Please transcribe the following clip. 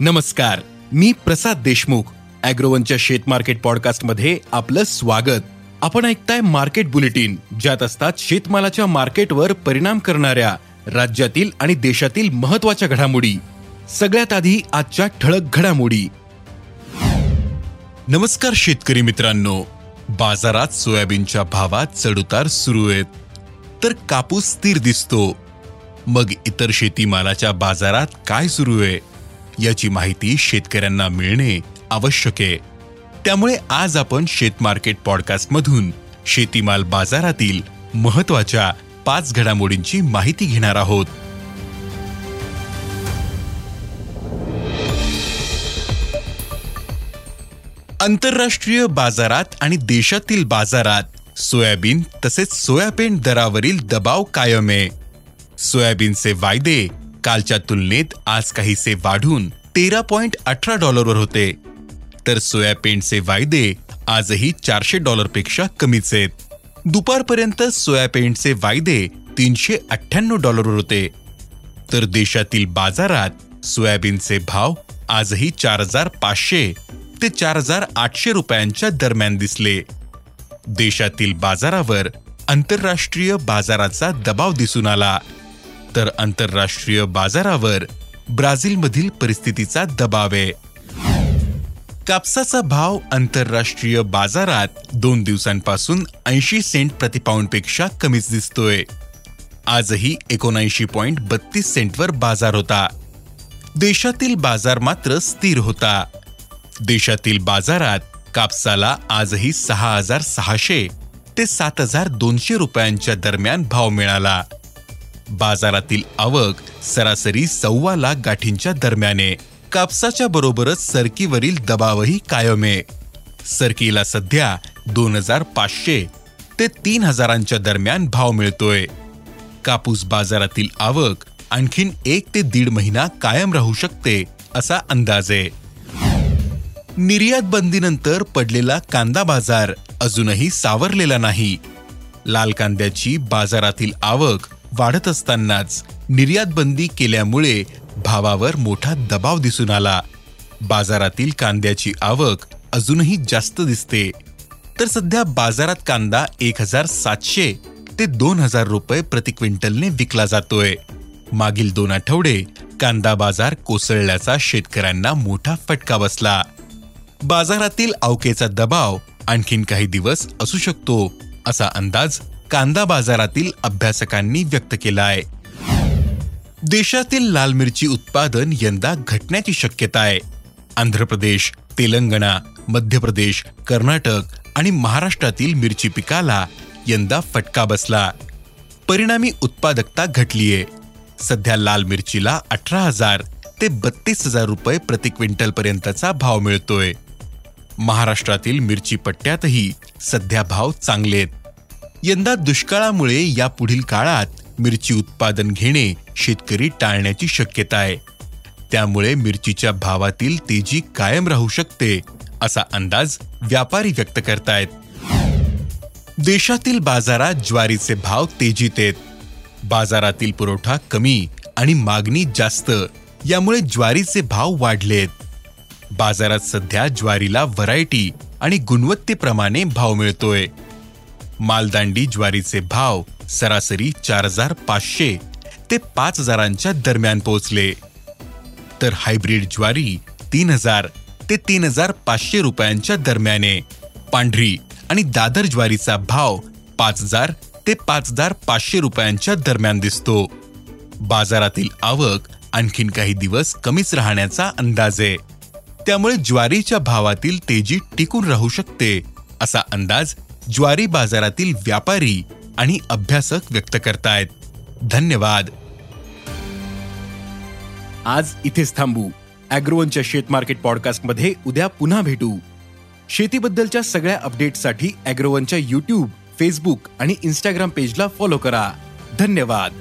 नमस्कार मी प्रसाद देशमुख अॅग्रोवनच्या शेत मार्केट पॉडकास्टमध्ये आपलं स्वागत. आपण ऐकताय मार्केट बुलेटिन ज्यात असतात शेतमालाच्या मार्केटवर परिणाम करणाऱ्या राज्यातील आणि देशातील महत्त्वाच्या घडामोडी. सगळ्यात आधी आजच्या ठळक घडामोडी. नमस्कार शेतकरी मित्रांनो बाजारात सोयाबीनच्या भावात चढउतार सुरू आहेत. तर कापूस स्थिर दिसतो. मग इतर शेतीमालाच्या बाजारात काय सुरू आहे? याची माहिती शेतकऱ्यांना मिळणे आवश्यक आहे. त्यामुळे आज आपण शेतमार्केट पॉडकास्टमधून शेतीमाल बाजारातील महत्त्वाच्या पाच घडामोडींची माहिती घेणार आहोत. आंतरराष्ट्रीय बाजारात आणि देशातील बाजारात सोयाबीन तसेच सोयाबीन दरावरील दबाव कायम आहे. सोयाबीनचे वायदे कालच्या तुलनेत आज काहीसे वाढून तेरा पॉइंट अठरा डॉलरवर होते. तर सोयाबीनचे वायदे आजही चारशे डॉलरपेक्षा कमीच आहेत. दुपारपर्यंत सोयाबीनचे वायदे तीनशे अठ्ठ्याण्णव डॉलरवर होते. तर देशातील बाजारात सोयाबीनचे भाव आजही चार हजार पाचशे ते चार हजार आठशे रुपयांच्या दरम्यान दिसले. देशातील बाजारावर आंतरराष्ट्रीय बाजाराचा दबाव दिसून आला. तर आंतरराष्ट्रीय बाजारावर ब्राझीलमधील परिस्थितीचा दबाव आहे. कापसाचा भाव आंतरराष्ट्रीय बाजारात दोन दिवसांपासून ऐंशी सेंट प्रतिपाऊंडपेक्षा कमीच दिसतोय. आजही एकोणऐंशी पॉइंट बत्तीस सेंटवर बाजार होता. देशातील बाजार मात्र स्थिर होता. देशातील बाजारात कापसाला आजही सहा हजार सहाशे ते सात हजार दोनशे रुपयांच्या दरम्यान भाव मिळाला. बाजारातील आवक सरासरी सव्वा लाख गाठींच्या दरम्याने. कापसाच्या बरोबरच सरकीवरील दबावही कायम आहे सरकीला सध्या दोन हजार पाचशे ते तीन हजारांच्या दरम्यान भाव मिळतोय. कापूस बाजारातील आवक आणखीन एक ते दीड महिना कायम राहू शकते असा अंदाज. आहे निर्यात बंदीनंतर पडलेला कांदा बाजार अजूनही सावरलेला नाही. लाल कांद्याची बाजारातील आवक वाढत असतानाच निर्यात बंदी केल्यामुळे भावावर मोठा दबाव दिसून आला. बाजारातील कांद्याची आवक अजूनही जास्त दिसते. तर सध्या बाजारात कांदा एक हजार सातशे ते दोन हजार रुपये प्रति क्विंटलने विकला जातोय. मागील दोन आठवडे कांदा बाजार कोसळल्याचा शेतकऱ्यांना मोठा फटका बसला. बाजारातील अवकेचा दबाव आणखीन काही दिवस असू शकतो असा अंदाज कांदा बाजारातील अभ्यासकांनी व्यक्त केला आहे. देशातील लाल मिरची उत्पादन यंदा घटण्याची शक्यता आहे. आंध्र प्रदेश तेलंगणा मध्य प्रदेश कर्नाटक आणि महाराष्ट्रातील मिरची पिकाला यंदा फटका बसला. परिणामी उत्पादकता घटलीये. सध्या लाल मिरचीला अठरा हजार ते बत्तीस हजार रुपये प्रति क्विंटल पर्यंतचा भाव मिळतोय. महाराष्ट्रातील मिरची पट्ट्यातही सध्या भाव चांगले आहेत यंदा दुष्काळामुळे या पुढील काळात मिरची उत्पादन घेणे शेतकरी टाळण्याची शक्यता आहे. त्यामुळे मिरचीच्या भावातील तेजी कायम राहू शकते असा अंदाज व्यापारी व्यक्त करतायत. देशातील बाजारात ज्वारीचे भाव तेजीत आहेत. बाजारातील पुरवठा कमी आणि मागणी जास्त यामुळे ज्वारीचे भाव वाढलेत बाजारात सध्या ज्वारीला व्हरायटी आणि गुणवत्तेप्रमाणे भाव मिळतोय. मालदांडी ज्वारीचे भाव सरासरी चार हजार पाचशे ते पाच हजारांच्या दरम्यान पोहोचले. तर हायब्रीड ज्वारी तीन हजार ते तीन हजार पाचशे रुपयांच्या दरम्याने. पांढरी आणि दादर ज्वारीचा भाव पाच हजार ते पाच हजार पाचशे रुपयांच्या दरम्यान दिसतो. बाजारातील आवक आणखीन काही दिवस कमीच राहण्याचा अंदाज. आहे त्यामुळे ज्वारीच्या भावातील तेजी टिकून राहू शकते असा अंदाज ज्वारी बाजारातील व्यापारी आणि अभ्यासक व्यक्त करतायत. धन्यवाद. आज इथेच थांबू. अॅग्रोवनच्या शेत मार्केट पॉडकास्टमध्ये उद्या पुन्हा भेटू. शेतीबद्दलच्या सगळ्या अपडेटसाठी अॅग्रोवनच्या युट्यूब फेसबुक आणि इन्स्टाग्राम पेजला फॉलो करा. धन्यवाद.